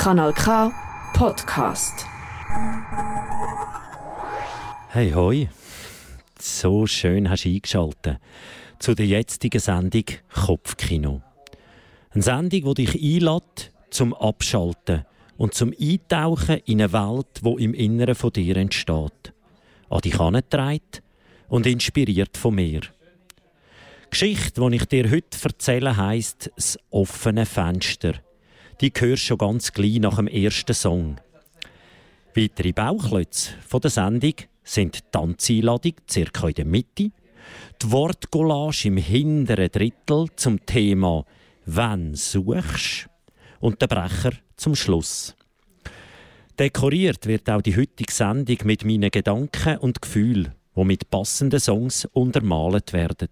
Kanal K Podcast. Hey hoi, so schön hast du eingeschaltet zu der jetzigen Sendung Kopfkino. Eine Sendung, die dich einlädt zum Abschalten und zum Eintauchen in eine Welt, wo im Inneren von dir entsteht. An dich herangetragen und inspiriert von mir. Die Geschichte, die ich dir heute erzähle, heisst «Das offene Fenster». Die hörst schon ganz gleich nach dem ersten Song. Weitere Bauklötze von der Sendung sind die Tanzeinladung circa in der Mitte, die Wortcollage im hinteren Drittel zum Thema «Wenn suchst» und der Brecher zum Schluss. Dekoriert wird auch die heutige Sendung mit meinen Gedanken und Gefühlen, die mit passenden Songs untermalt werden.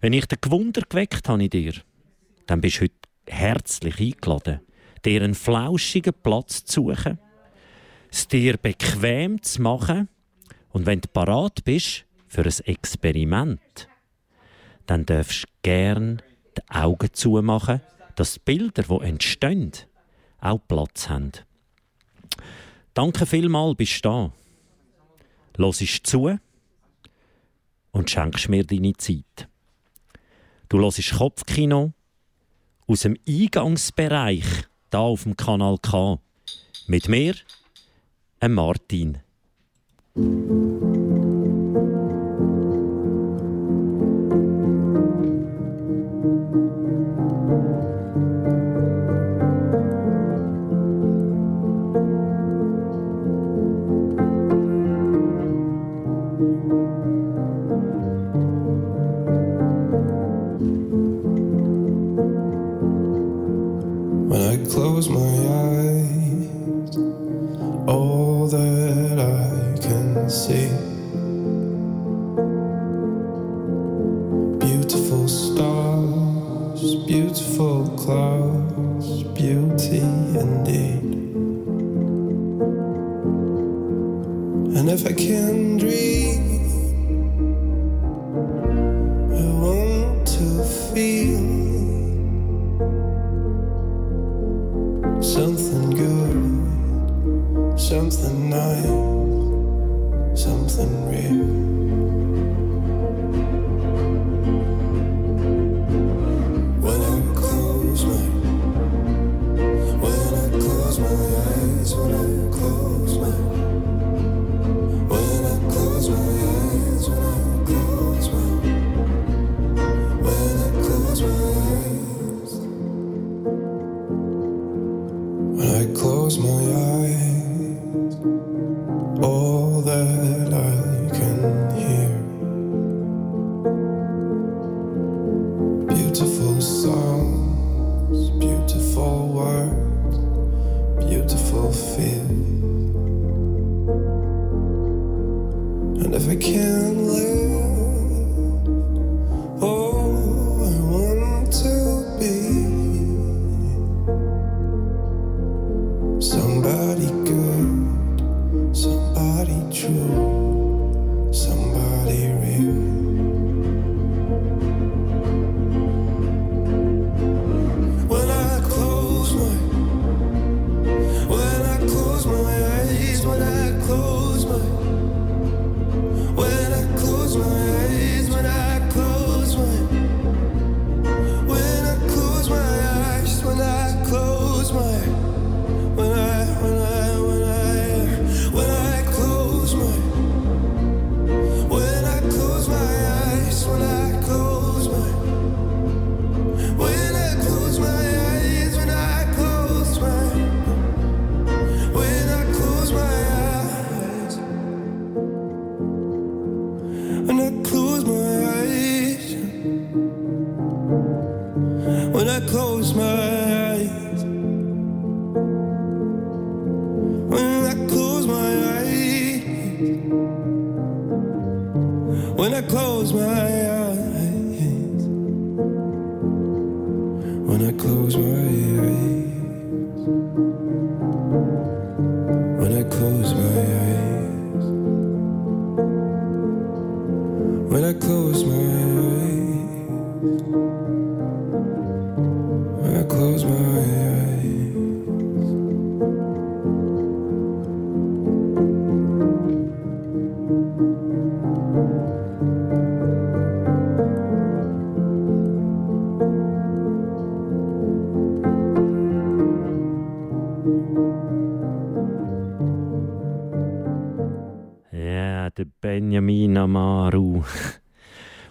Wenn ich den Gewunder geweckt habe in dir, dann bist du heute herzlich eingeladen, dir einen flauschigen Platz zu suchen, es dir bequem zu machen und wenn du parat bist für ein Experiment, dann darfst du gern die Augen zumachen, dass die Bilder, die entstehen, auch Platz haben. Danke vielmals, bist du da. Hörst zu und schenkst mir deine Zeit. Du hörst Kopfkino aus dem Eingangsbereich da auf dem Kanal K. Mit mir, Martin. When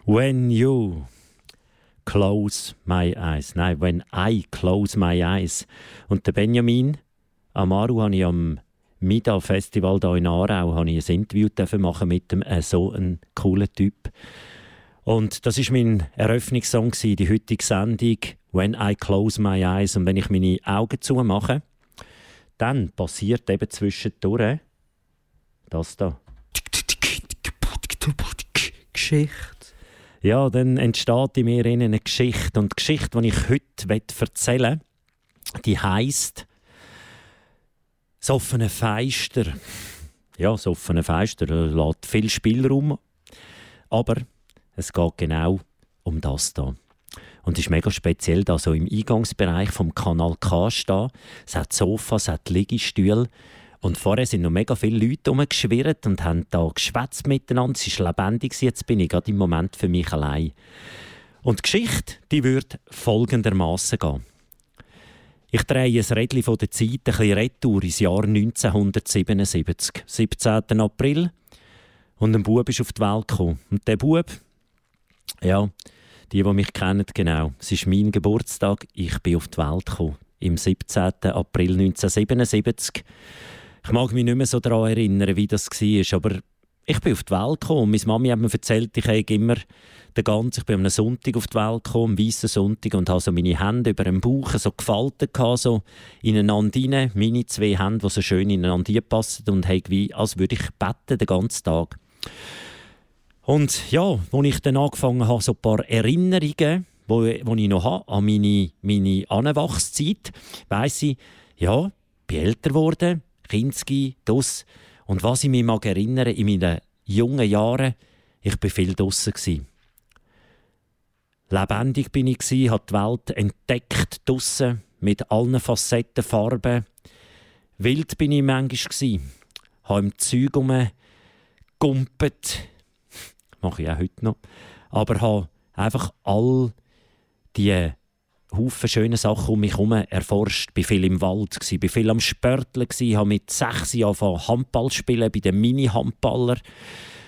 When you close my eyes. Nein, when I close my eyes. Und der Benjamin Amaru habe ich am Mida Festival hier in Aarau habe ich ein Interview machen mit dem äh, so einem coolen Typ. Und das ist mein Eröffnungssong die heutige Sendung When I Close My Eyes und wenn ich meine Augen zumache, dann passiert eben zwischendurch das da. Geschichte. Ja, dann entsteht in mir eine Geschichte und die Geschichte, die ich heute erzählen will, die heisst das offene Feister. Ja, das offene Feister lässt viel Spielraum, aber es geht genau um das hier. Und es ist mega speziell, da so im Eingangsbereich vom Kanal K stehen. Es hat Sofas, es hat Liegestühle. Und vorher sind noch mega viele Leute rumgeschwirrt und haben da geschwätzt miteinander. Es war lebendig. Jetzt bin ich gerade im Moment für mich allein. Und die Geschichte, die wird folgendermaßen gehen. Ich drehe ein Rädchen von der Zeit ein bisschen retour ins Jahr 1977, 17. April. Und ein Bub ist auf die Welt gekommen. Und der Bub, ja, die, die mich kennen, genau. Es ist mein Geburtstag. Ich bin auf die Welt gekommen. Im 17. April 1977. Ich mag mich nicht mehr so daran erinnern, wie das war, aber ich bin auf die Welt gekommen. Meine Mami hat mir erzählt, ich habe immer den ganzen, ich bin am Sonntag auf die Welt gekommen, am weißen Sonntag, und habe so meine Hände über dem Bauch so gefaltet, so ineinander rein, meine zwei Hände, die so schön ineinander passen und wie, als würde ich beten den ganzen Tag. Und ja, als ich dann angefangen habe, so ein paar Erinnerungen, wo, wo ich noch habe, an meine, meine Anwachszeit, weiss ich, ja, bin älter geworden, Kinski, das. Und was ich mich mag erinnern, in meinen jungen Jahren, ich war viel draussen. Lebendig bin ich, habe die Welt entdeckt draussen, mit allen Facetten, Farben. Wild bin ich manchmal, habe im Zeug rumgegumpelt, mache ich auch heute noch. Aber habe einfach all die Haufen schöne Sachen um mich herum erforscht. Ich war viel im Wald, ich war viel am Spörteln, habe mit sechs Jahren Handball spielen bei den Mini-Handballer.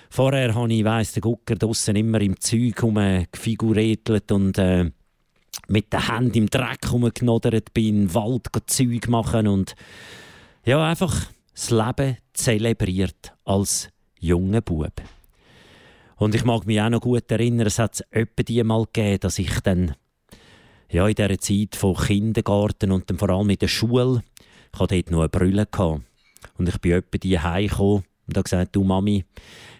Vorher habe ich, weiss, den Gucker draussen immer im Zeug gefiguriert und äh, mit den Händen im Dreck rumgenodert bin, im Wald Zeug machen und ja, einfach das Leben zelebriert als junger Bub. Und ich mag mich auch noch gut erinnern, es hat etwa die mal gegeben, dass ich dann ja, in dieser Zeit von Kindergarten und dann vor allem in der Schule, ich hatte dort noch eine Brille. Gehabt. Und ich bin etwa die heimgekommen und habe gesagt, du Mami,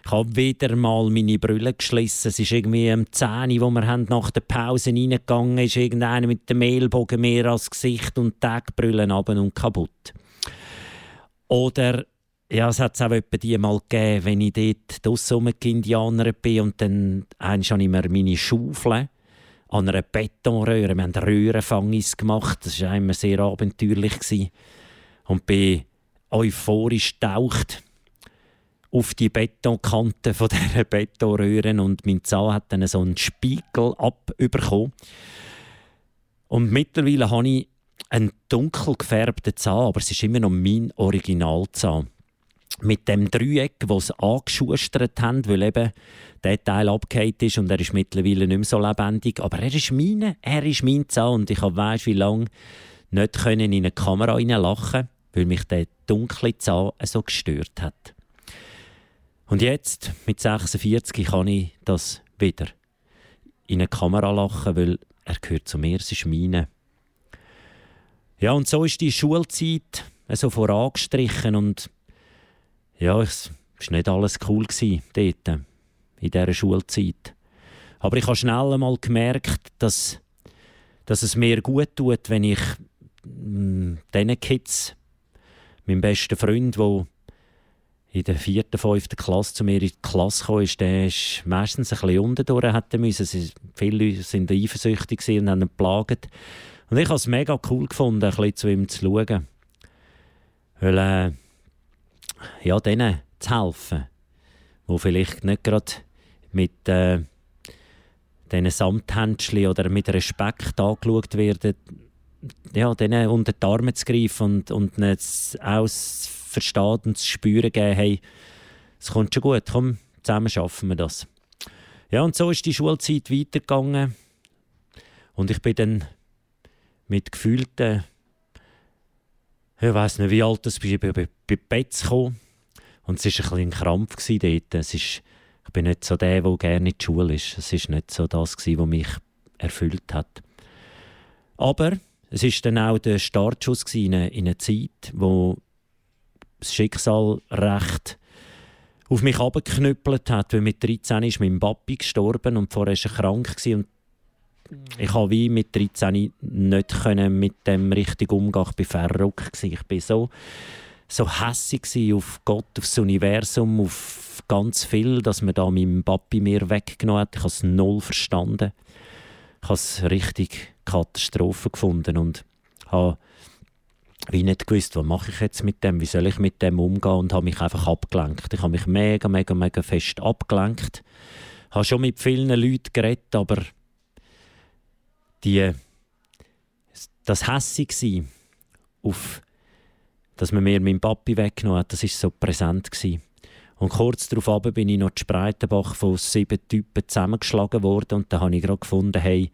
ich habe wieder mal meine Brille geschlossen. Es ist irgendwie am 10 wo wir haben nach der Pause reingegangen ist irgendeiner mit dem Mehlbogen mehr als Gesicht und Tagbrüllen ab und kaputt. Oder ja, es hat es auch etwa die mal gegeben, wenn ich dort draussen Indianer bin und dann habe ich mir meine Schaufel an einer Betonröhre, wir haben Röhrenfangis gemacht, das war immer sehr abenteuerlich und bin euphorisch taucht auf die Betonkante von dieser Betonröhren und mein Zahn hat dann so einen Spiegel abbekommen. Und mittlerweile habe ich einen dunkel gefärbten Zahn, aber es ist immer noch mein Originalzahn mit dem Dreieck, das sie angeschustert haben, weil eben der Teil abgehakt ist und er ist mittlerweile nicht mehr so lebendig. Aber er ist meine, er ist mein Zahn und ich weiss, wie lange nicht können in eine Kamera lachen weil mich der dunkle Zahn so gestört hat. Und jetzt, mit 46, kann ich das wieder in eine Kamera lachen, weil er gehört zu mir, es ist meine. Ja, und so ist die Schulzeit so vorangestrichen und ja, es war nicht alles cool dort, in dieser Schulzeit. Aber ich habe schnell einmal gemerkt, dass, dass es mir gut tut, wenn ich mm, diesen Kids, meinem besten Freund, der in der vierten, fünften Klasse zu mir in die Klasse kam, ist, der ist meistens ein bisschen unten durch müssen. Viele Leute waren eifersüchtig und haben ihn geplagt. Und ich habe es mega cool gefunden, ein bisschen zu ihm zu schauen. Weil, äh, ja, denen zu helfen, die vielleicht nicht gerade mit äh, diesen Samthändchen oder mit Respekt angeschaut werden, ja, denen unter die Arme zu greifen und, und auch zu verstehen und zu spüren geben, hey, es kommt schon gut, komm, zusammen schaffen wir das. Ja, und so ist die Schulzeit weitergegangen. Und ich bin dann mit gefühlten, ich weiß nicht, wie alt das bin, ich bin bei Betz gekommen. Und es war ein, ein Krampf dort. Es ist, ich bin nicht so der, der gerne in die Schule ist. Es war nicht so das, was mich erfüllt hat. Aber es war dann auch der Startschuss in einer Zeit, wo das Schicksal recht auf mich abgeknüppelt hat. Weil mit 13 ist mein Papi gestorben und vorher war er krank. Und ich konnte wie mit 13 nicht mit dem richtig umgehen. Ich war verrückt. Ich war so, so hässig auf Gott, auf das Universum, auf ganz viel, dass man da meinem Papi mir weggenommen hat. Ich habe es null verstanden. Ich habe es richtig Katastrophe gefunden und habe wie nicht gewusst, was mache ich jetzt mit dem, wie soll ich mit dem umgehen und habe mich einfach abgelenkt. Ich habe mich mega, mega, mega fest abgelenkt. Ich habe schon mit vielen Leuten geredet, aber die, das hässig sein auf, dass man mir meinen Papi weggenommen hat, das ist so präsent gewesen. Und kurz darauf bin ich noch in Spreitenbach von sieben Typen zusammengeschlagen worden und da habe ich gerade gefunden, hey,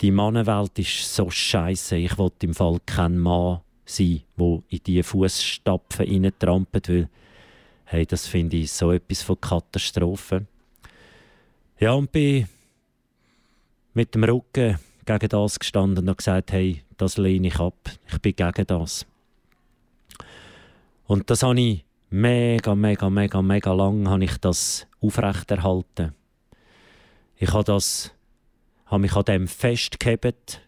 die Mannenwelt ist so scheiße. Ich wollte im Fall kein Mann sein, wo in diese Fußstapfen reintrampelt, weil hey, das finde ich so etwas von Katastrophe. Ja, und bin mit dem Rücken gegen das gestanden und gesagt, hey, das lehne ich ab. Ich bin gegen das. Und das habe ich mega, mega, mega, mega lang habe ich das aufrechterhalten. Ich habe das habe mich an dem festgehebt,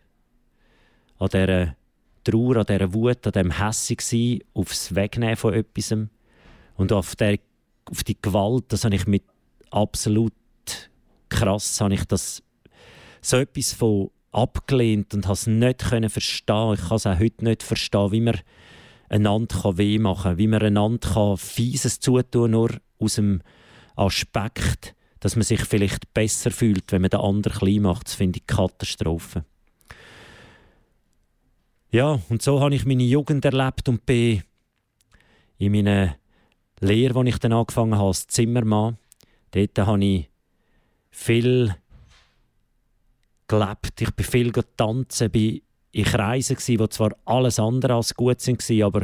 an dieser Trauer, an dieser Wut, an dem Hässig sein, aufs Wegnehmen von etwas. Und auf, der, auf die Gewalt, das habe ich mit absolut krass, habe ich das so etwas von abgelehnt und habe es nicht verstehen. Ich kann es auch heute nicht verstehen, wie man einander weh machen kann, wie man einander Fieses zutun nur aus dem Aspekt, dass man sich vielleicht besser fühlt, wenn man den anderen klein macht. Das finde ich Katastrophe. Ja, und so habe ich meine Jugend erlebt und bin in meiner Lehre, die ich dann angefangen habe als Zimmermann, dort habe ich viel gelebt. Ich bin viel tanzen, bin in Kreisen gsi, wo zwar alles andere als gut sind, aber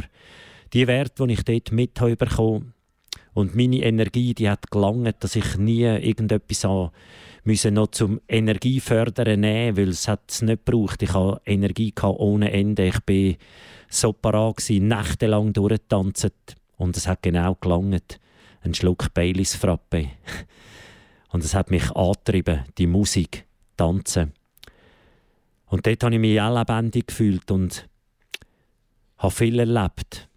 die Werte, die ich dort mit bekommen und meine Energie, die hat gelangt, dass ich nie irgendetwas an müssen noch zum Energiefördern nehmen, weil es hat es nicht gebraucht. Ich hatte Energie ohne Ende. Ich war so parat gewesen, nächtelang durchgetanzt und es hat genau gelangt. Ein Schluck Baileys Frappe. Und es hat mich angetrieben, die Musik, Tanzen. Und dort habe ich mich auch lebendig gefühlt und habe viel erlebt.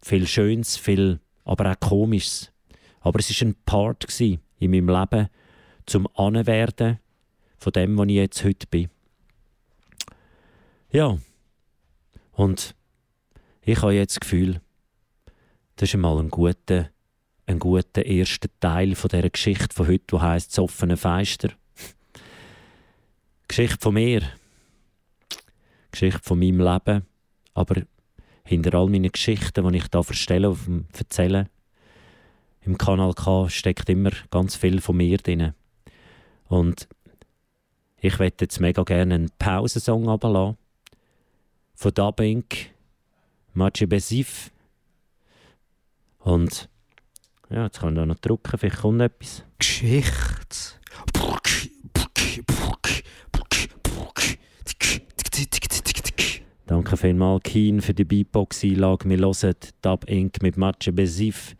Viel Schönes, viel, aber auch Komisches. Aber es war ein Part in meinem Leben zum Anwerden von dem, was ich jetzt heute bin. Ja, und ich habe jetzt das Gefühl, das ist einmal ein guter, ein guter erster Teil von dieser Geschichte von heute, die heisst «Das offene Feister». Geschichte von mir, Geschichte von meinem Leben, aber hinter all meinen Geschichten, die ich da verstelle und erzähle, im Kanal K steckt immer ganz viel von mir drin. Und ich möchte jetzt mega gerne einen Pausensong ablassen. Von Dubbing, Matche Besif. Und ja, jetzt kann ich da noch drücken, vielleicht kommt etwas. Geschichte. Danke vielmals, Keen, für die Beatbox-Einlage. Wir hören Dub Inc. mit Matche Besif.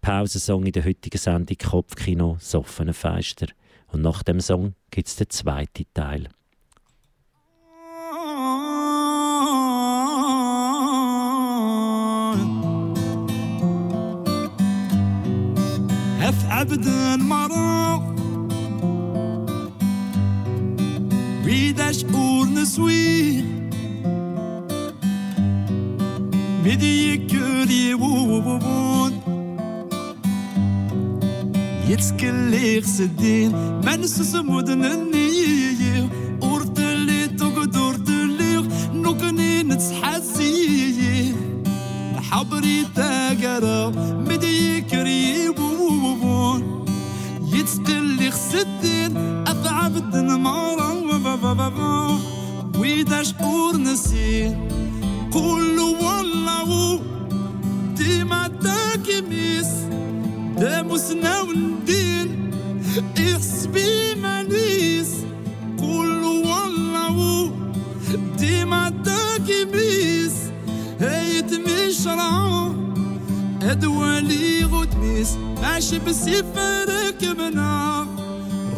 Pausensong in der heutigen Sendung Kopfkino, Soffene Feister. Und nach dem Song gibt es den zweiten Teil. medikuri wububun Yetkili xidin men susumudun niyiv Urtili tugud urtili nukni nitshazziv حبري تاجرة مدي كريبون يتقلي خسدين أضعب الدنمارة ويدا شعور نسين كله ولعوا ديما تا كميس داموسنا وندين احسبي مانيس كله ولعوا ديما تا كميس هايت مشرعوا هدوالي غدميس ماشي بالسيف ركبنا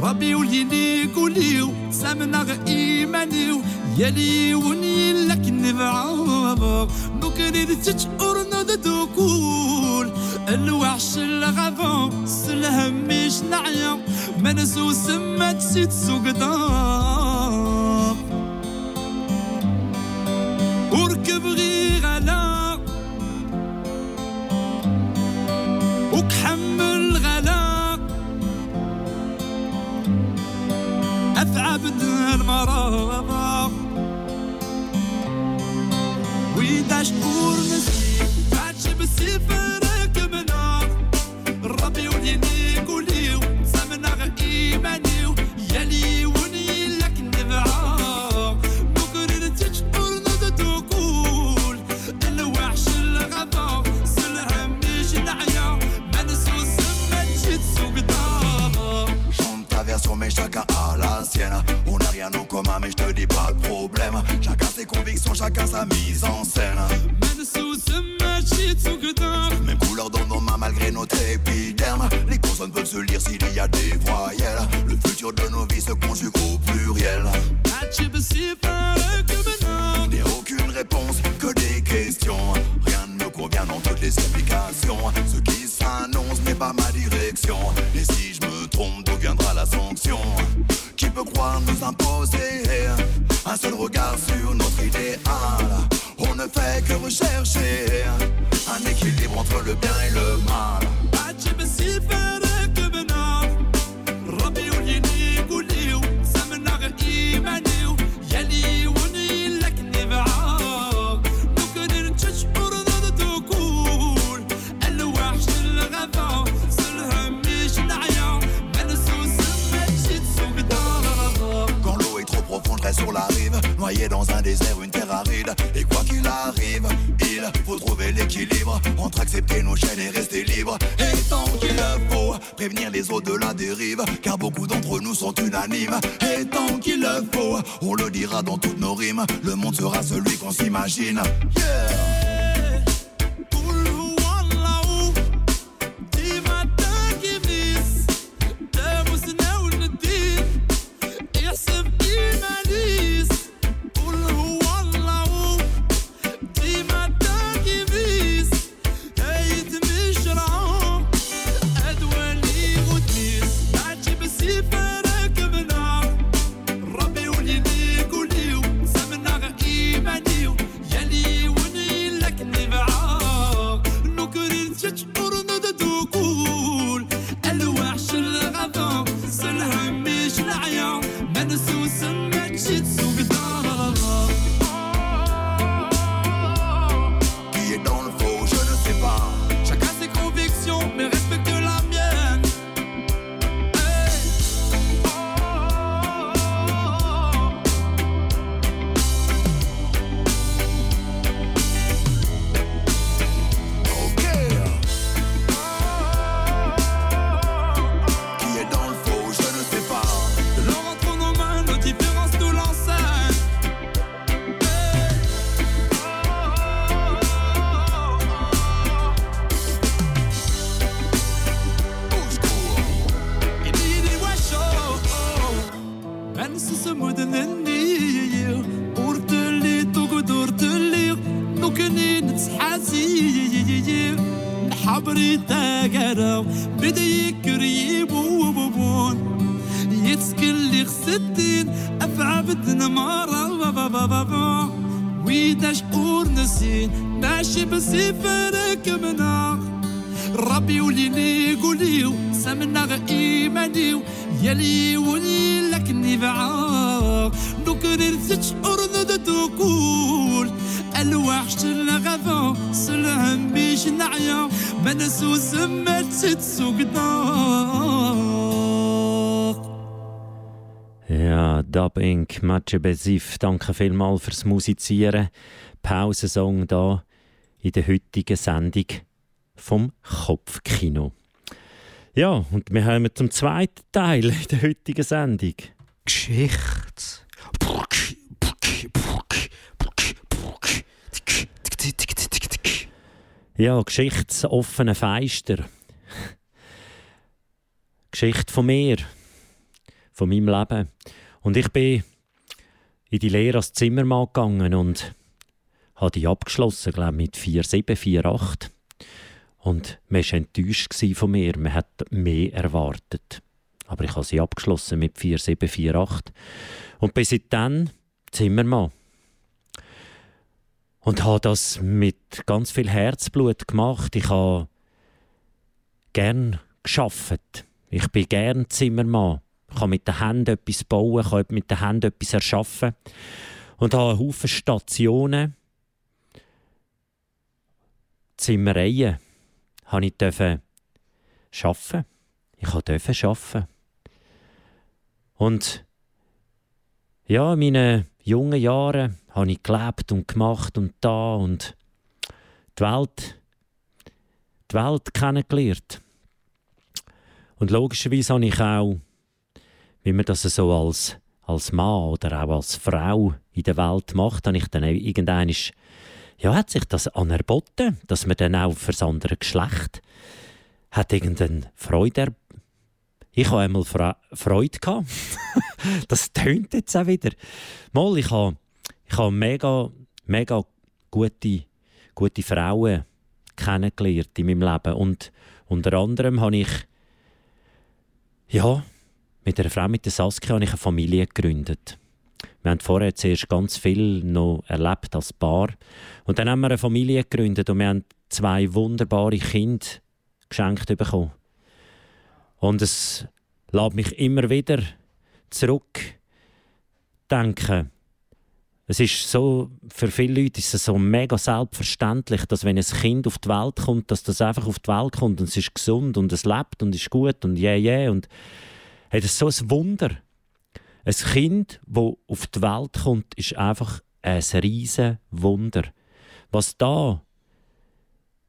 ربي وليلي قوليو سامنا غ إيمانيو. يلي وني لكن بعمر بكري تتشقر ندوكول الوحش الغضب سلهميش نعيم منسو سمات سيت سوقدام وركب غير غلا. وكحمل غلا. أثعب المرض chacun sa mise en scène. entre accepter nos chaînes et rester libre. Et tant qu'il le faut, prévenir les eaux de la dérive, car beaucoup d'entre nous sont unanimes. Et tant qu'il le faut, on le dira dans toutes nos rimes, le monde sera celui qu'on s'imagine. Yeah بدا يكر يبوبون يتسكن لي خسدين افعى بدنا مرة. بابا بابا ويداش أور نسين ماشي بسيفة ركبنا ربي وليني قوليو سمنا غ إيمانيو. يلي ولي لك نبعا نكرر تشعر ندتو كول الواح شل غفو سلهم بيش نعيا منسو سمت تسوق Ja, Dub Inc., Matje Besif, danke vielmals fürs Musizieren. Pausensong da in der heutigen Sendung vom Kopfkino. Ja, und wir kommen zum zweiten Teil der heutigen Sendung. Geschichte. Ja, geschichtsoffene Feister. Geschichte von mir, von meinem Leben. Und ich bin in die Lehre als Zimmermann gegangen und habe die abgeschlossen, glaube mit 4,7, 4,8. Und man war enttäuscht von mir. Man hat mehr erwartet. Aber ich habe sie abgeschlossen mit 4,7, 4,8. Und bin seitdem Zimmermann. Und habe das mit ganz viel Herzblut gemacht. Ich habe gern geschafft. Ich bin gern Zimmermann. Ich kann mit den Händen etwas bauen, kann mit den Händen etwas erschaffen. Und habe einen Haufen Stationen, Zimmereien, habe ich dürfen arbeiten. Ich durfte arbeiten. Und ja, in meinen jungen Jahren habe ich gelebt und gemacht und da und die Welt, die Welt kennengelernt. Und logischerweise habe ich auch, wie man das so als, als Mann oder auch als Frau in der Welt macht, habe ich dann irgendwann ja, hat sich das anerboten, dass man dann auch für das andere Geschlecht hat irgendeine Freude ich habe einmal Freude gehabt. das tönt jetzt auch wieder. Mal, ich habe, ich habe mega, mega gute, gute Frauen kennengelernt in meinem Leben. Und unter anderem habe ich, ja, mit einer Frau, mit der Saskia, habe ich eine Familie gegründet. Wir haben vorher zuerst ganz viel noch erlebt als Paar. Und dann haben wir eine Familie gegründet und wir haben zwei wunderbare Kinder geschenkt bekommen. Und es lässt mich immer wieder zurückdenken. Es ist so, für viele Leute ist es so mega selbstverständlich, dass wenn ein Kind auf die Welt kommt, dass das einfach auf die Welt kommt und es ist gesund und es lebt und ist gut und yeah, yeah. Und hey, das ist so ein Wunder. Ein Kind, das auf die Welt kommt, ist einfach ein riesen Wunder. Was da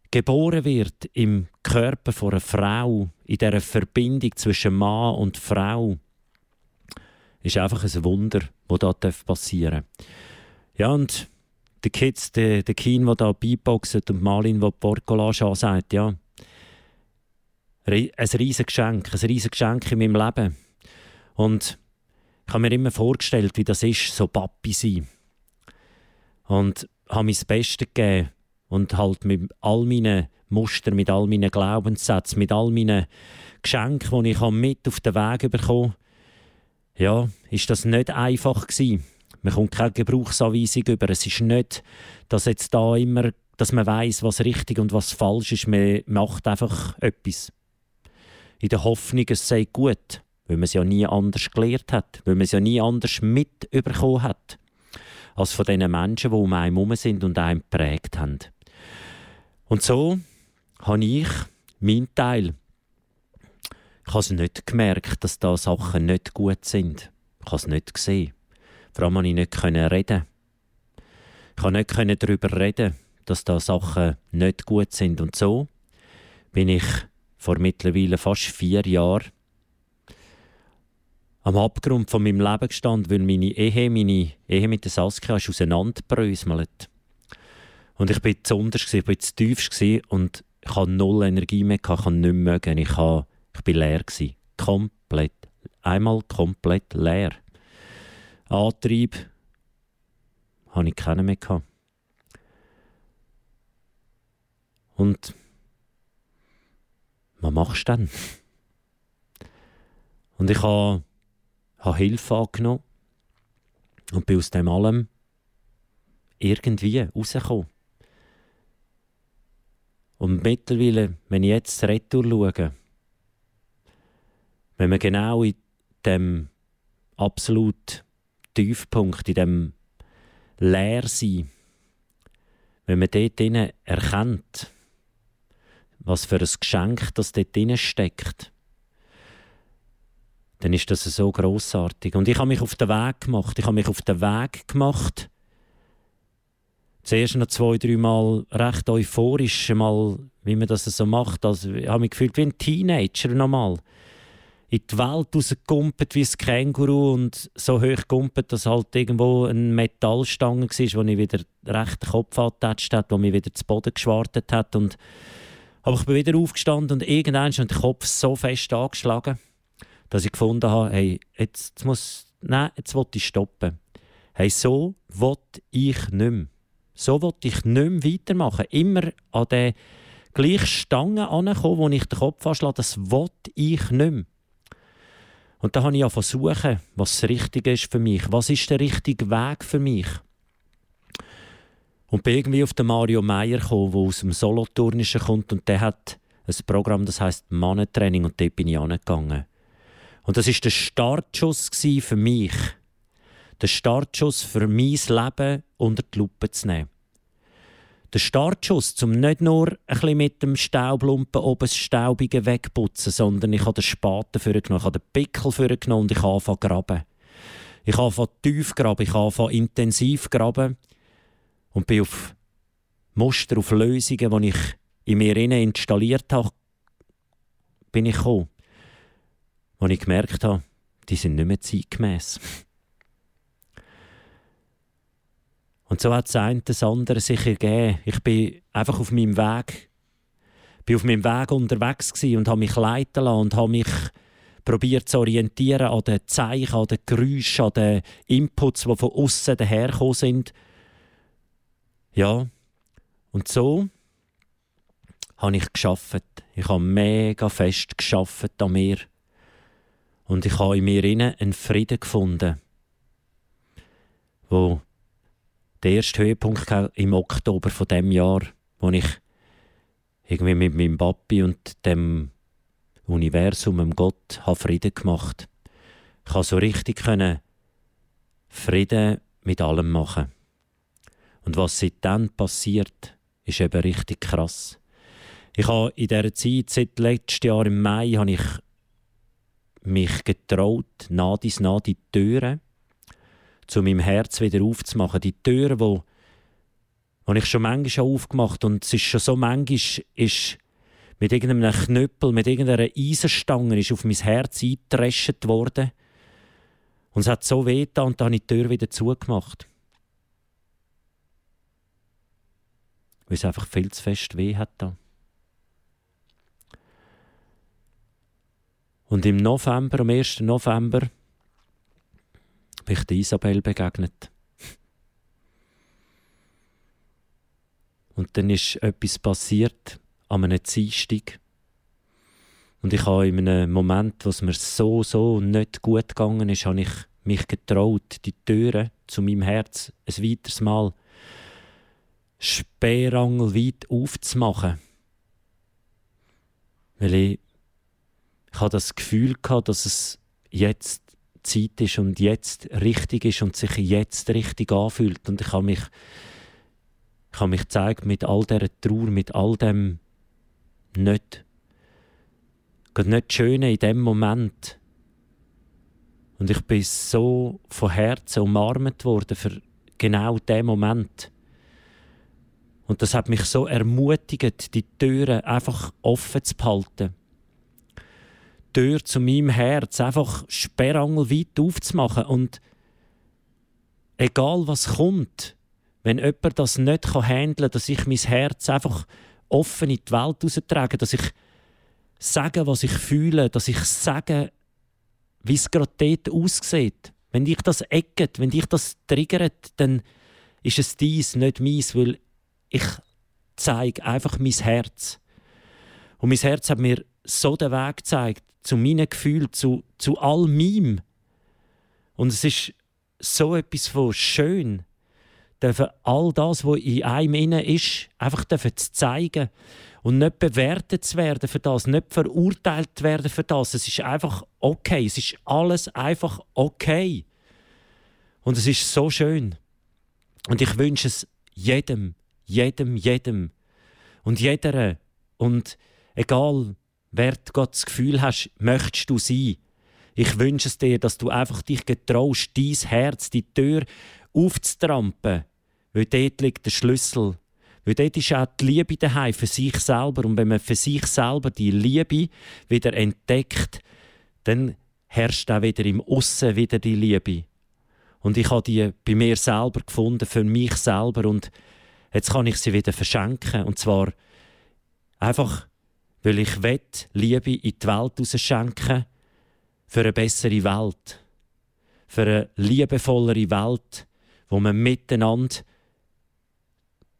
geboren wird im Körper von einer Frau, in dieser Verbindung zwischen Mann und Frau, ist einfach ein Wunder, das da passieren darf. Ja, und die Kids, der, der Keen, der da beiboxen und Malin, der Porcolage ansagt, ja, ein riesiges Geschenk, ein riesiges Geschenk in meinem Leben. Und ich habe mir immer vorgestellt, wie das ist, so Papi sein. Und habe mir das Beste gegeben und halt mit all meinen Mustern, mit all meinen Glaubenssätzen, mit all meinen Geschenken, die ich mit auf den Weg bekommen ja, ist das nicht einfach gewesen. Man kommt keine Gebrauchsanweisung über. Es ist nicht, dass jetzt da immer, dass man weiß, was richtig und was falsch ist. Man macht einfach etwas. In der Hoffnung, es sei gut, weil man es ja nie anders gelehrt hat, weil man es ja nie anders mitbekommen hat, als von den Menschen, die um einen herum sind und einen geprägt haben. Und so habe ich meinen Teil. Ich habe es nicht gemerkt, dass da Sachen nicht gut sind. Ich habe es nicht gesehen. Vor allem konnte ich nicht reden. Ich konnte nicht darüber reden, dass da Sachen nicht gut sind. Und so bin ich vor mittlerweile fast vier Jahren am Abgrund von meinem Leben gestanden, weil meine Ehe, meine Ehe mit der Saskia ist auseinanderbröselt. Und ich war zu unterst, ich war zu tief und ich hatte null Energie mehr, ich konnte nicht mögen. Ich, war leer. Komplett. Einmal komplett leer. Antrieb hatte ich keinen mehr. Und was machst du dann? Und ich habe, habe Hilfe angenommen und bin aus dem allem irgendwie rausgekommen. Und mittlerweile, wenn ich jetzt retour schaue, wenn man genau in dem absolut Tiefpunkt, in dem Leersein, wenn man dort drinnen erkennt, was für ein Geschenk das dort drinnen steckt, dann ist das so großartig. Und ich habe mich auf den Weg gemacht. Ich habe mich auf den Weg gemacht. Zuerst noch zwei, drei Mal recht euphorisch, mal, wie man das so macht. Also, ich habe mich gefühlt wie ein Teenager nochmal. In die Welt rausgekumpelt wie ein Känguru und so hoch gekumpelt, dass halt irgendwo eine Metallstange war, wo ich wieder recht den Kopf angetatscht hat, wo mich wieder zu Boden geschwartet hat. Und aber ich bin wieder aufgestanden und irgendwann ist der Kopf so fest angeschlagen dass ich gefunden habe, hey, jetzt, muss, nein, jetzt will ich stoppen. Hey, so will ich nicht mehr. So will ich nicht mehr weitermachen. Immer an der gleichen Stange ankommen, wo ich den Kopf anschlage, das will ich nicht mehr. Und da habe ich ja was das Richtige ist für mich. Was ist der richtige Weg für mich? Und bin irgendwie auf den Mario Meyer gekommen, der aus dem Soloturnischen kommt und der hat ein Programm, das heißt Mannentraining und dort bin ich angegangen. Und das ist der Startschuss für mich. Der Startschuss für mein Leben unter die Lupe zu nehmen. Der Startschuss, um nicht nur ein bisschen mit dem Staublumpen oben das Staubige wegputzen, sondern ich habe den Spaten vorgenommen, ich habe den Pickel vorgenommen und ich habe angefangen graben. Ich habe angefangen tief graben, ich habe angefangen intensiv graben und bin auf Muster, auf Lösungen, die ich in mir installiert habe, bin ich gekommen wo ich gemerkt habe, die sind nicht mehr zeitgemäß. Und so hat das eine das andere sich ergeben. Ich bin einfach auf meinem Weg, bin auf meinem Weg unterwegs und habe mich leiten lassen und habe mich probiert zu orientieren an den Zeichen, an den Geräuschen, an den Inputs, die von außen dahergekommen sind. Ja, und so habe ich geschafft. Ich habe mega fest geschafft an mir. Und ich habe in mir einen Frieden gefunden, wo der erste Höhepunkt im Oktober von dem Jahr, wo ich irgendwie mit meinem Papi und dem Universum, dem Gott, habe Frieden gemacht. Ich konnte so richtig Frieden mit allem machen. Und was seitdem passiert, ist eben richtig krass. Ich habe in dieser Zeit, seit letztem Jahr im Mai, habe ich mich getraut, nah dies nah die Türen zu meinem Herz wieder aufzumachen. Die Türen, wo, wo ich schon manchmal aufgemacht habe. Und es ist schon so manchmal ist mit irgendeinem Knüppel, mit irgendeiner Eisenstange ist auf mein Herz eingetrescht worden. Und es hat so weh getan, und dann habe ich die Tür wieder zugemacht. Weil es einfach viel zu fest weh hat. Da. Und im November, am 1. November, bin ich der Isabel begegnet. Und dann ist etwas passiert an einem Dienstag. Und ich habe in einem Moment, wo es mir so, so nicht gut gegangen ist, habe ich mich getraut, die Türen zu meinem Herz ein weiteres Mal sperrangelweit aufzumachen. Weil ich ich hatte das Gefühl gehabt, dass es jetzt Zeit ist und jetzt richtig ist und sich jetzt richtig anfühlt. Und ich habe mich, ich habe mich gezeigt mit all dieser Trauer, mit all dem nicht. Nicht Schöne in dem Moment. Und ich bin so von Herzen umarmt worden für genau diesen Moment. Und das hat mich so ermutigt, die Türen einfach offen zu behalten. Tür zu meinem Herz einfach sperrangelweit aufzumachen und egal was kommt, wenn jemand das nicht handeln kann, dass ich mein Herz einfach offen in die Welt raustrage, dass ich sage, was ich fühle, dass ich sage, wie es gerade dort aussieht. Wenn dich das ecket, wenn dich das triggert, dann ist es dies, nicht meins, weil ich zeige einfach mein Herz. Und mein Herz hat mir so den Weg gezeigt, zu meinen Gefühlen, zu, zu all meinem. Und es ist so etwas von schön, all das, was in einem innen ist, einfach zu zeigen und nicht bewertet zu werden für das, nicht verurteilt zu werden für das. Es ist einfach okay. Es ist alles einfach okay. Und es ist so schön. Und ich wünsche es jedem, jedem, jedem und jeder. Und egal, wer du das Gefühl hast, möchtest du sein. Ich wünsche es dir, dass du einfach dich getraust, dein Herz, die Tür aufzutrampen. Weil dort liegt der Schlüssel. Weil dort ist auch die Liebe daheim für sich selber. Und wenn man für sich selber die Liebe wieder entdeckt, dann herrscht auch wieder im Aussen wieder die Liebe. Und ich habe die bei mir selber gefunden, für mich selber. Und jetzt kann ich sie wieder verschenken. Und zwar einfach, weil ich will, Liebe in die Welt schenken für eine bessere Welt. Für eine liebevollere Welt, wo man miteinander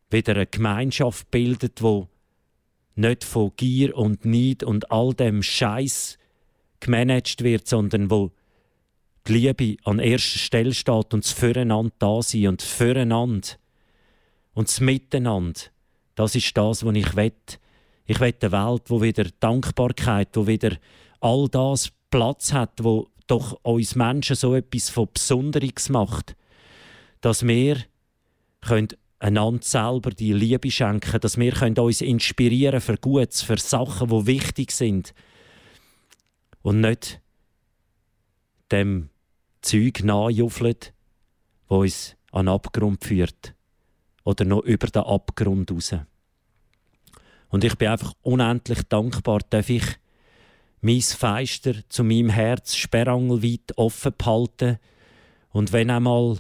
wieder eine Gemeinschaft bildet, wo nicht von Gier und Neid und all dem Scheiß gemanagt wird, sondern wo die Liebe an erster Stelle steht und das Füreinander da sein und das Füreinander und das Miteinander. Das ist das, was ich will. Ich will eine Welt, wo wieder Dankbarkeit, wo wieder all das Platz hat, wo doch uns Menschen so etwas von Besonderes macht, dass wir einander selber die Liebe schenken, dass wir uns inspirieren für Gutes, für Sachen, wo wichtig sind und nicht dem Zeug nachjuffeln, wo uns an den Abgrund führt oder noch über den Abgrund raus. Und ich bin einfach unendlich dankbar, dass ich mein Feister zu meinem Herz sperrangelweit offen behalten? Und wenn einmal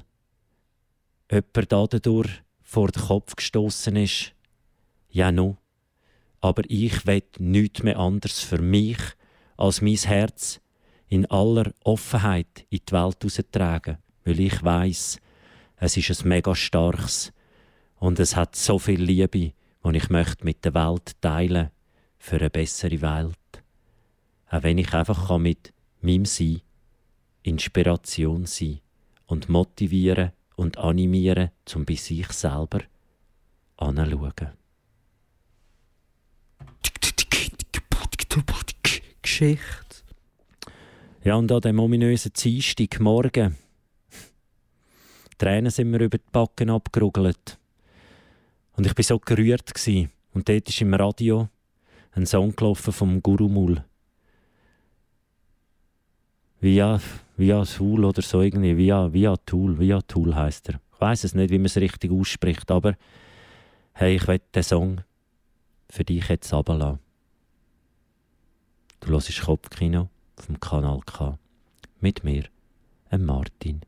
jemand dadurch vor den Kopf gestoßen ist, ja no, aber ich will nichts mehr anders für mich als mein Herz in aller Offenheit in die Welt tragen, weil ich weiß, es ist ein mega starkes und es hat so viel Liebe, die ich möchte mit der Welt teilen für eine bessere Welt. Auch wenn ich einfach mit meinem Sein Inspiration sein und motivieren und animieren, zum bei sich selber anzuschauen. Geschichte. Ja, und an dem ominösen Dienstag morgen Tränen sind mir über die Backen abgerugelt. Und ich war so gerührt. Gewesen. Und dort ist im Radio ein Song gelaufen vom Gurumul. Via, via Tool oder so irgendwie. Via, via Tool, via Tool heisst er. Ich weiß es nicht, wie man es richtig ausspricht, aber hey, ich will den Song für dich jetzt runterlassen. Du hörst Kopfkino vom Kanal K. Mit mir, Martin.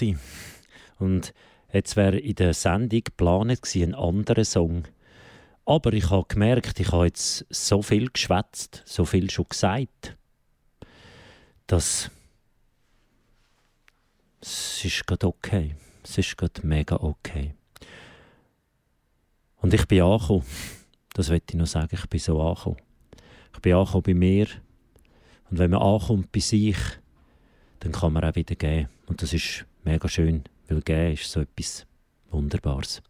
Gurumul. Und jetzt wäre in der Sendung geplant ein anderer Song. Aber ich habe gemerkt, ich habe jetzt so viel geschwätzt, so viel schon gesagt, dass es ist gerade okay. Es ist gerade mega okay. Und ich bin angekommen. Das möchte ich noch sagen. Ich bin so angekommen. Ich bin angekommen bei mir. Und wenn man ankommt bei sich, dann kann man auch wieder gehen. Und das ist mega schön, weil gehen ist so etwas Wunderbares.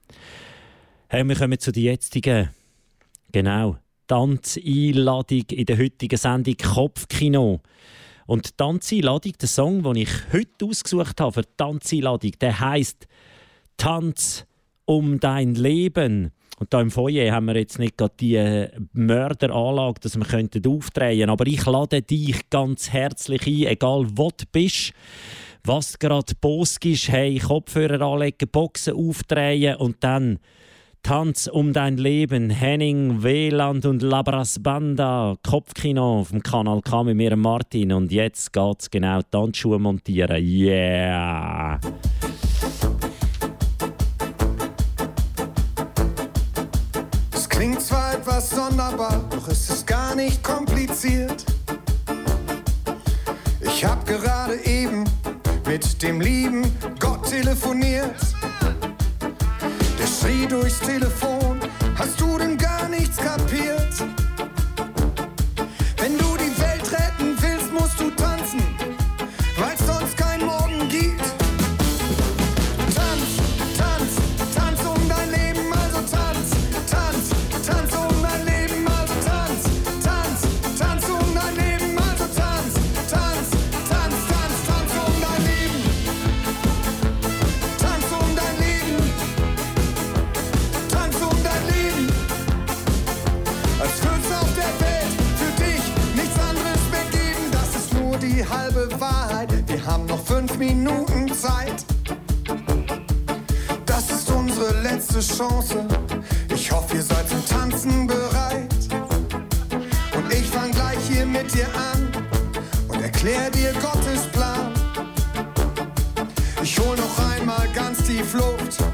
Hey, wir kommen zu der jetzigen, genau, Tanzeinladung in der heutigen Sendung Kopfkino. Und Tanzeinladung, der Song, den ich heute ausgesucht habe für die Tanzeinladung, der heisst Tanz um dein Leben. Und da im Foyer haben wir jetzt nicht gerade die äh, Mörderanlage, dass wir könnten aufdrehen Aber ich lade dich ganz herzlich ein, egal wo du bist, was gerade Bosk ist, hey, Kopfhörer anlegen, Boxen aufdrehen und dann Tanz um dein Leben, Henning, Weland und Labras Banda, Kopfkino auf dem Kanal K mit mir Martin und jetzt geht's genau Tanzschuhe montieren. Yeah! Klingt zwar etwas sonderbar, doch ist es gar nicht kompliziert. Ich hab gerade eben mit dem lieben Gott telefoniert. Der schrie durchs Telefon, hast du denn gar nichts kapiert? Halbe Wahrheit. Wir haben noch fünf Minuten Zeit. Das ist unsere letzte Chance. Ich hoffe, ihr seid zum Tanzen bereit. Und ich fang gleich hier mit dir an und erklär dir Gottes Plan. Ich hol noch einmal ganz tief Luft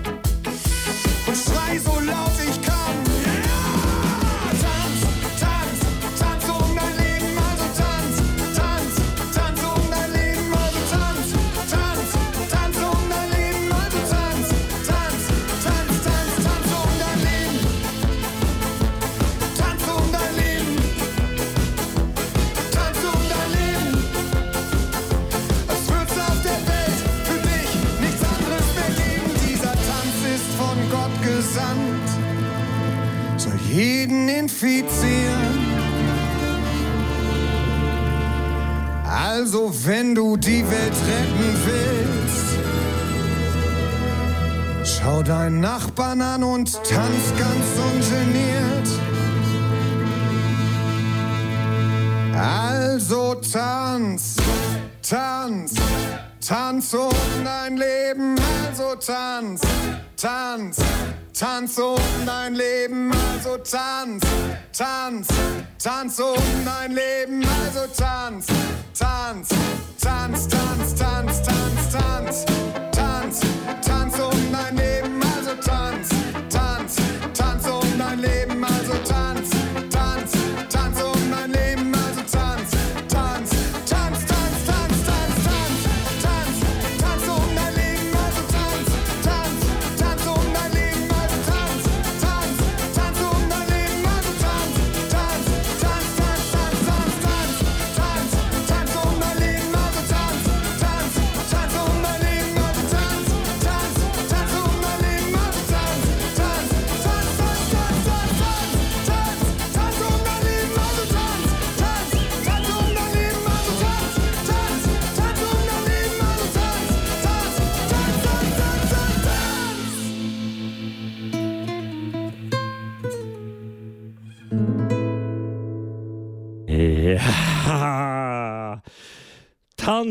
deinen Nachbarn an und tanz ganz ungeniert. Also tanz, tanz, tanz um dein Leben. Also tanz, tanz, tanz um dein Leben. Also tanz, tanz, tanz um dein Leben. Also tanz, tanz, tanz, tanz, tanz, tanz, tanz. tanz.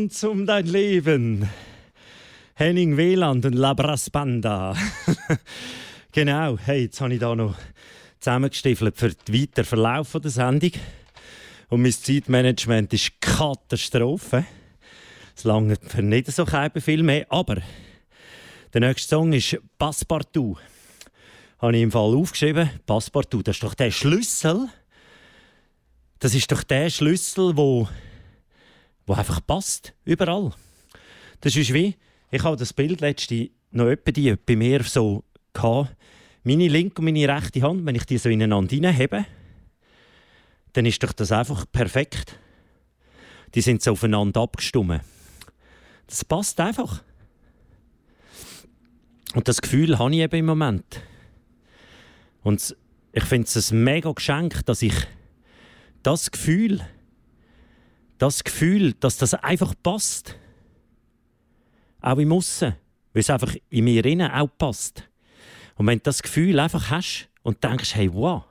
Tanz um dein Leben. Henning Wieland und La Brassbanda. genau, hey, jetzt habe ich da noch zusammengestiefelt für den weiteren Verlauf der Sendung. Und mein Zeitmanagement ist Katastrophe. Es lange für nicht so viel mehr. Aber der nächste Song ist Passepartout. Habe ich im Fall aufgeschrieben. Passepartout, das ist doch der Schlüssel. Das ist doch der Schlüssel, wo, wo einfach passt. Überall. Das ist wie, ich habe das Bild letzte noch etwa die bei mir so gehabt. Meine linke und meine rechte Hand, wenn ich die so ineinander hineinhebe, dann ist doch das einfach perfekt. Die sind so aufeinander abgestimmt. Das passt einfach. Und das Gefühl habe ich eben im Moment. Und ich finde es ein mega Geschenk, dass ich das Gefühl, das Gefühl, dass das einfach passt, auch im Aussen, weil es einfach in mir innen auch passt. Und wenn du das Gefühl einfach hast und denkst, hey, wow,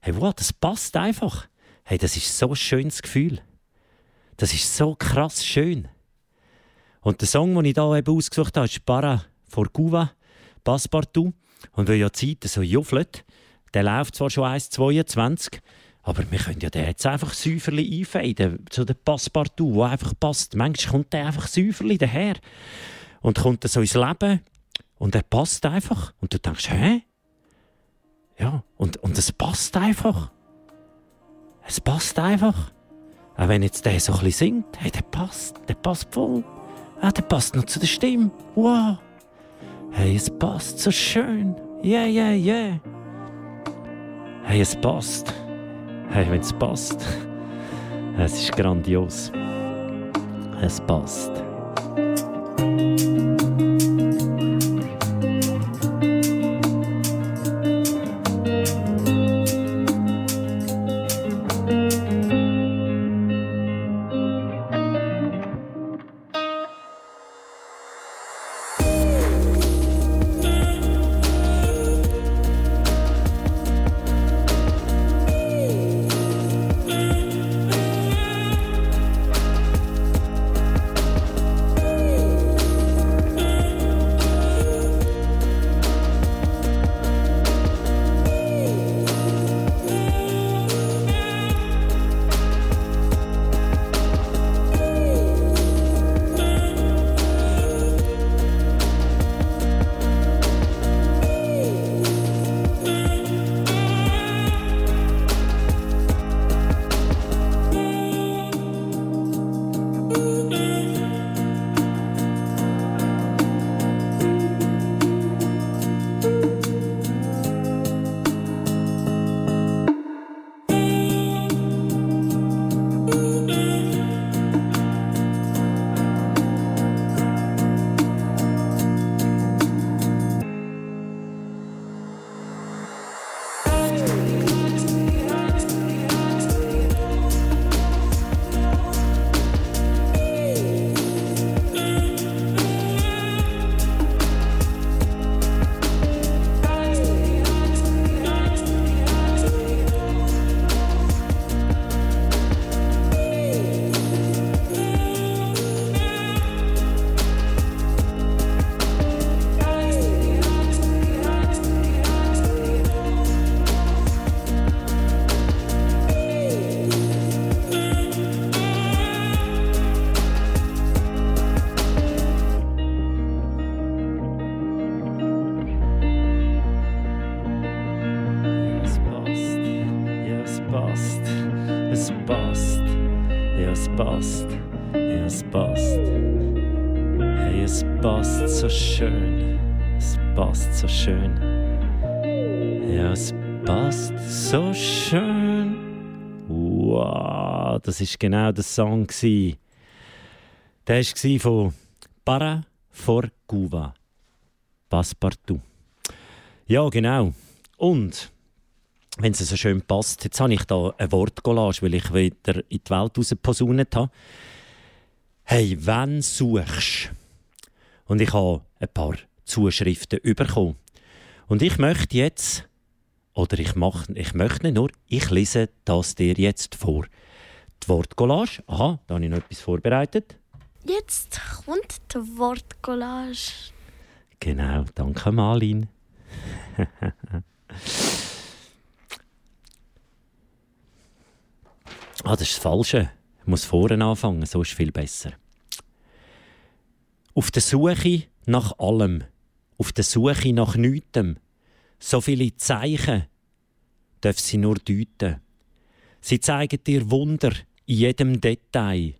hey, wow, das passt einfach, hey, das ist so ein schönes Gefühl. Das ist so krass schön. Und der Song, den ich hier eben ausgesucht habe, ist Para Forcuva, Passepartout. Und weil ja die Zeit so juffelt, der läuft zwar schon 1,22, aber wir können ja den jetzt einfach säuferli einfäden, so der Passepartout, der einfach passt. Manchmal kommt der einfach säuferli daher und kommt so ins Leben und er passt einfach. Und du denkst, hä? Ja, und, und es passt einfach. Es passt einfach. Auch wenn jetzt der so ein bisschen singt, hey, der passt, der passt voll. Ah, der passt noch zu der Stimme. Wow. Hey, es passt so schön. Yeah, yeah, yeah. Hey, es passt. Hey, wenn es passt. Es ist grandios. Es passt. Das ist genau der Song. gsi. Der war von Para Forcuva. Passepartout. Ja, genau. Und wenn es so schön passt, jetzt habe ich da eine Wortcollage, weil ich wieder in die Welt rausposaunet habe. Hey, wenn suchst? Und ich habe ein paar Zuschriften bekommen. Und ich möchte jetzt, oder ich, mache, ich möchte nicht nur, ich lese das dir jetzt vor. Wortcollage, aha, da habe ich noch etwas vorbereitet. Jetzt kommt die Wortcollage. Genau, danke Malin. ah, das ist das Falsche. Ich muss vorne anfangen, so ist viel besser. Auf der Suche nach allem, auf der Suche nach Nichtem, so viele Zeichen darf sie nur deuten. Sie zeigen dir Wunder in jedem Detail,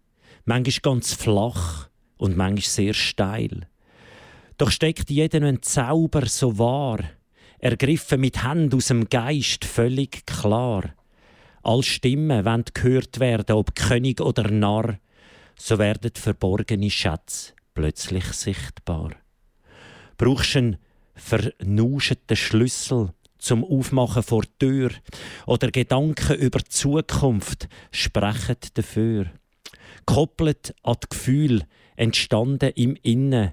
manchmal ganz flach und manchmal sehr steil. Doch steckt jedem ein Zauber so wahr, ergriffen mit Hand aus dem Geist völlig klar. All Stimmen wollen gehört werden, ob König oder Narr, so werden verborgene Schätze plötzlich sichtbar. Brauchst einen vernauscheten Schlüssel zum Aufmachen vor der Tür oder Gedanken über die Zukunft sprechen dafür. Koppelt an die Gefühl, entstanden im Innen,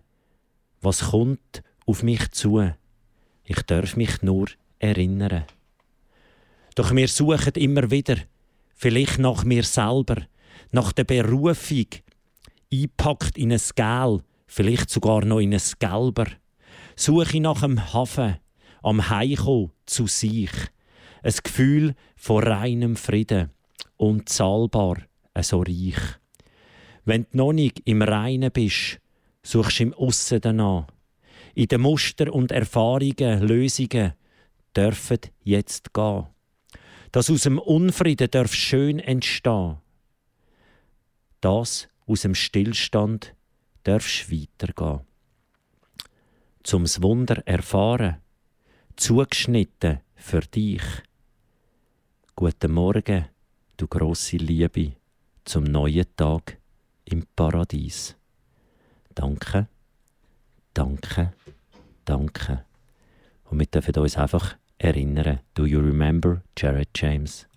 was kommt auf mich zu. Ich darf mich nur erinnern. Doch wir suchen immer wieder, vielleicht nach mir selber, nach der Berufung, eingepackt in ein Gel, vielleicht sogar noch in ein Gelber. Suche nach dem Hafen, am Heiko zu sich. Ein Gefühl von reinem Frieden, unzahlbar, so reich. Wenn du noch nicht im Reinen bist, suchst du im Aussen danach. In den Muster und Erfahrungen, Lösungen dürfen jetzt gehen. Dass aus dem Unfrieden darf schön entstehen. Das aus dem Stillstand darfst weitergehen. Zum's Wunder erfahren, zugeschnitten für dich. Guten Morgen, du grosse Liebe, zum neuen Tag im Paradies. Danke, danke, danke. Und wir dürfen uns einfach erinnern. Do you remember Jared James?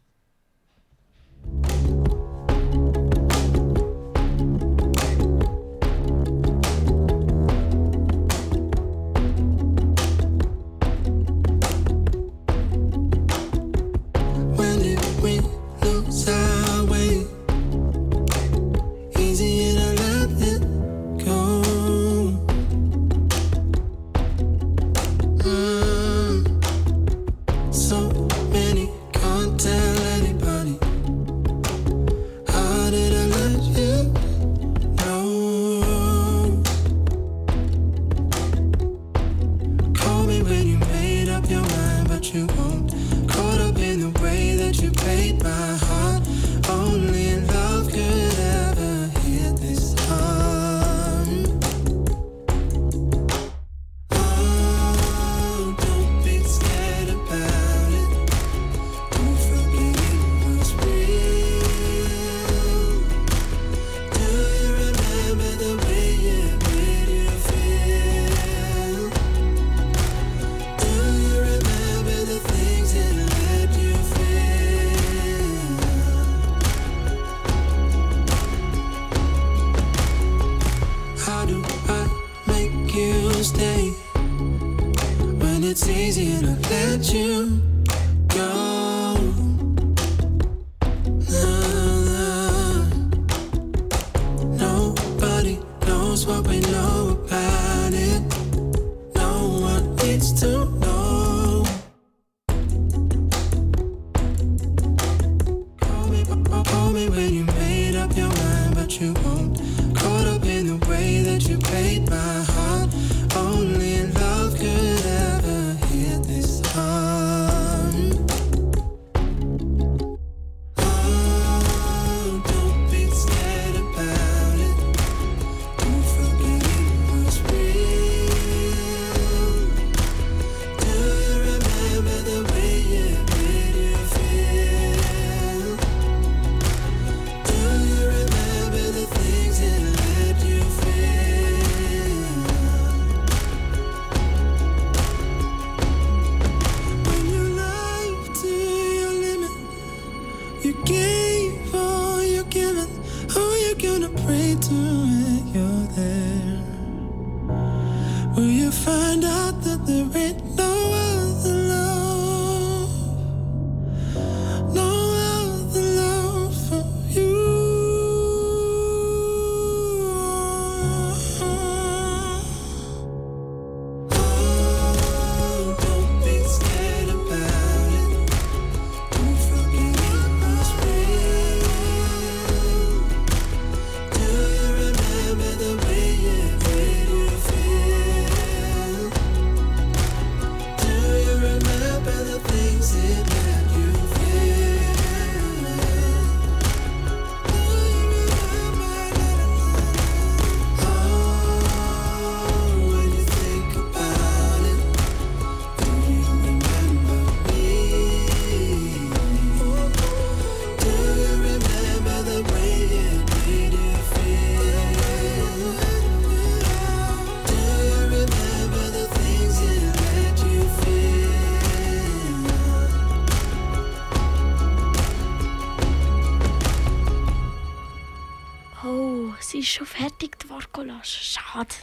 Ist schon fertig, die Workollage. Schade.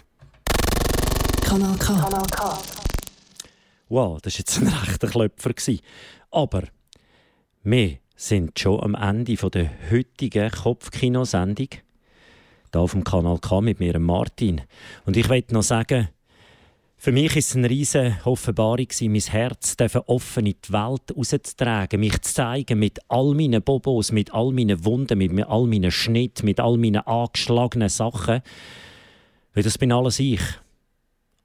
Kanal K. Wow, das war jetzt ein rechter Klöpfer. Aber wir sind schon am Ende der heutigen Kopfkinosendung. Hier auf dem Kanal K mit mir, Martin. Und ich möchte noch sagen, für mich war es eine riesige Offenbarung, mein Herz offen in die Welt rauszutragen, mich zu zeigen mit all meinen Bobos, mit all meinen Wunden, mit all meinen Schnitten, mit all meinen angeschlagenen Sachen. Weil das bin alles ich.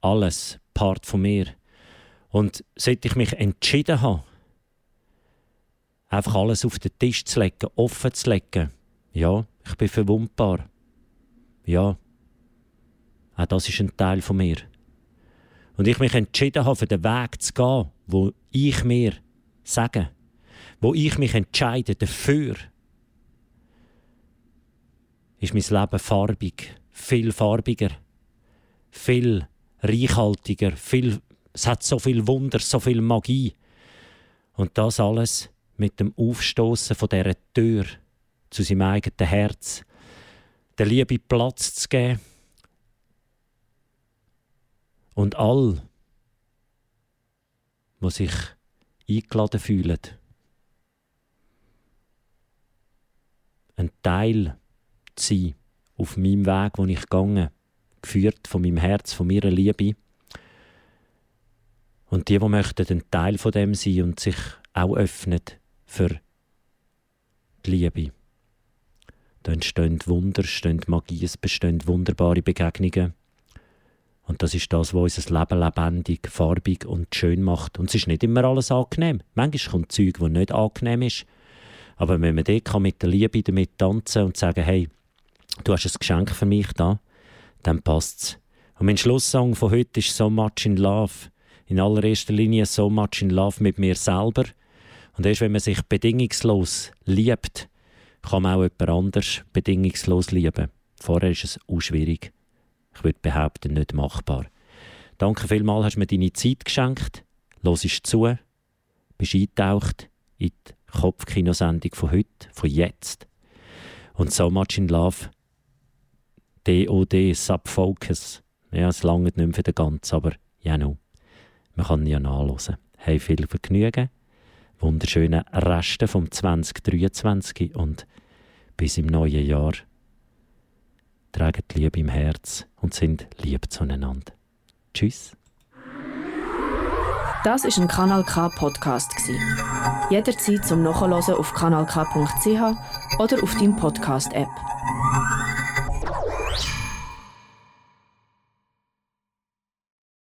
Alles Part von mir. Und seit ich mich entschieden habe, einfach alles auf den Tisch zu legen, offen zu legen, ja, ich bin verwundbar. Ja, Auch das ist ein Teil von mir. Und ich mich entschieden habe, für den Weg zu gehen, wo ich mir sage, wo ich mich entscheide dafür, ist mein Leben farbig, viel farbiger, viel reichhaltiger, viel, es hat so viel Wunder, so viel Magie. Und das alles mit dem Aufstoßen von dieser Tür zu seinem eigenen Herz, der Liebe Platz zu geben und all, was sich eingeladen fühlen, ein Teil zu sein auf meinem Weg, wo ich gegangen, geführt von meinem Herz, von meiner Liebe. Und die, die möchten ein Teil von dem sein und sich auch öffnen für die Liebe. Da entstehen Wunder, entstehen Magie, es bestehen wunderbare Begegnungen. Und das ist das, was unser Leben lebendig, farbig und schön macht. Und es ist nicht immer alles angenehm. Manchmal kommt Zeug, das nicht angenehm ist. Aber wenn man dort mit der Liebe damit tanzen und sagen, hey, du hast ein Geschenk für mich da, dann passt es. Und mein Schlusssong von heute ist «So much in love». In allererster Linie «So much in love» mit mir selber. Und erst wenn man sich bedingungslos liebt, kann man auch jemand anders bedingungslos lieben. Vorher ist es auch schwierig. Ich würde behaupten, nicht machbar. Danke vielmals, hast du mir deine Zeit geschenkt. Los zu, bist eingetaucht in die Kopfkinosendung von heute, von jetzt. Und «So much in love» DOD, Subfocus. Ja, es lange nicht mehr für den Ganzen, aber ja, no. man kann ja nachlesen. Hey, viel Vergnügen, wunderschöne Reste vom 2023 und bis im neuen Jahr. Tragen die Liebe im Herz und sind lieb zueinander. Tschüss. Das ist ein Kanal K Podcast Jederzeit zum Nachhören auf kanalk.ch oder auf deinem Podcast App.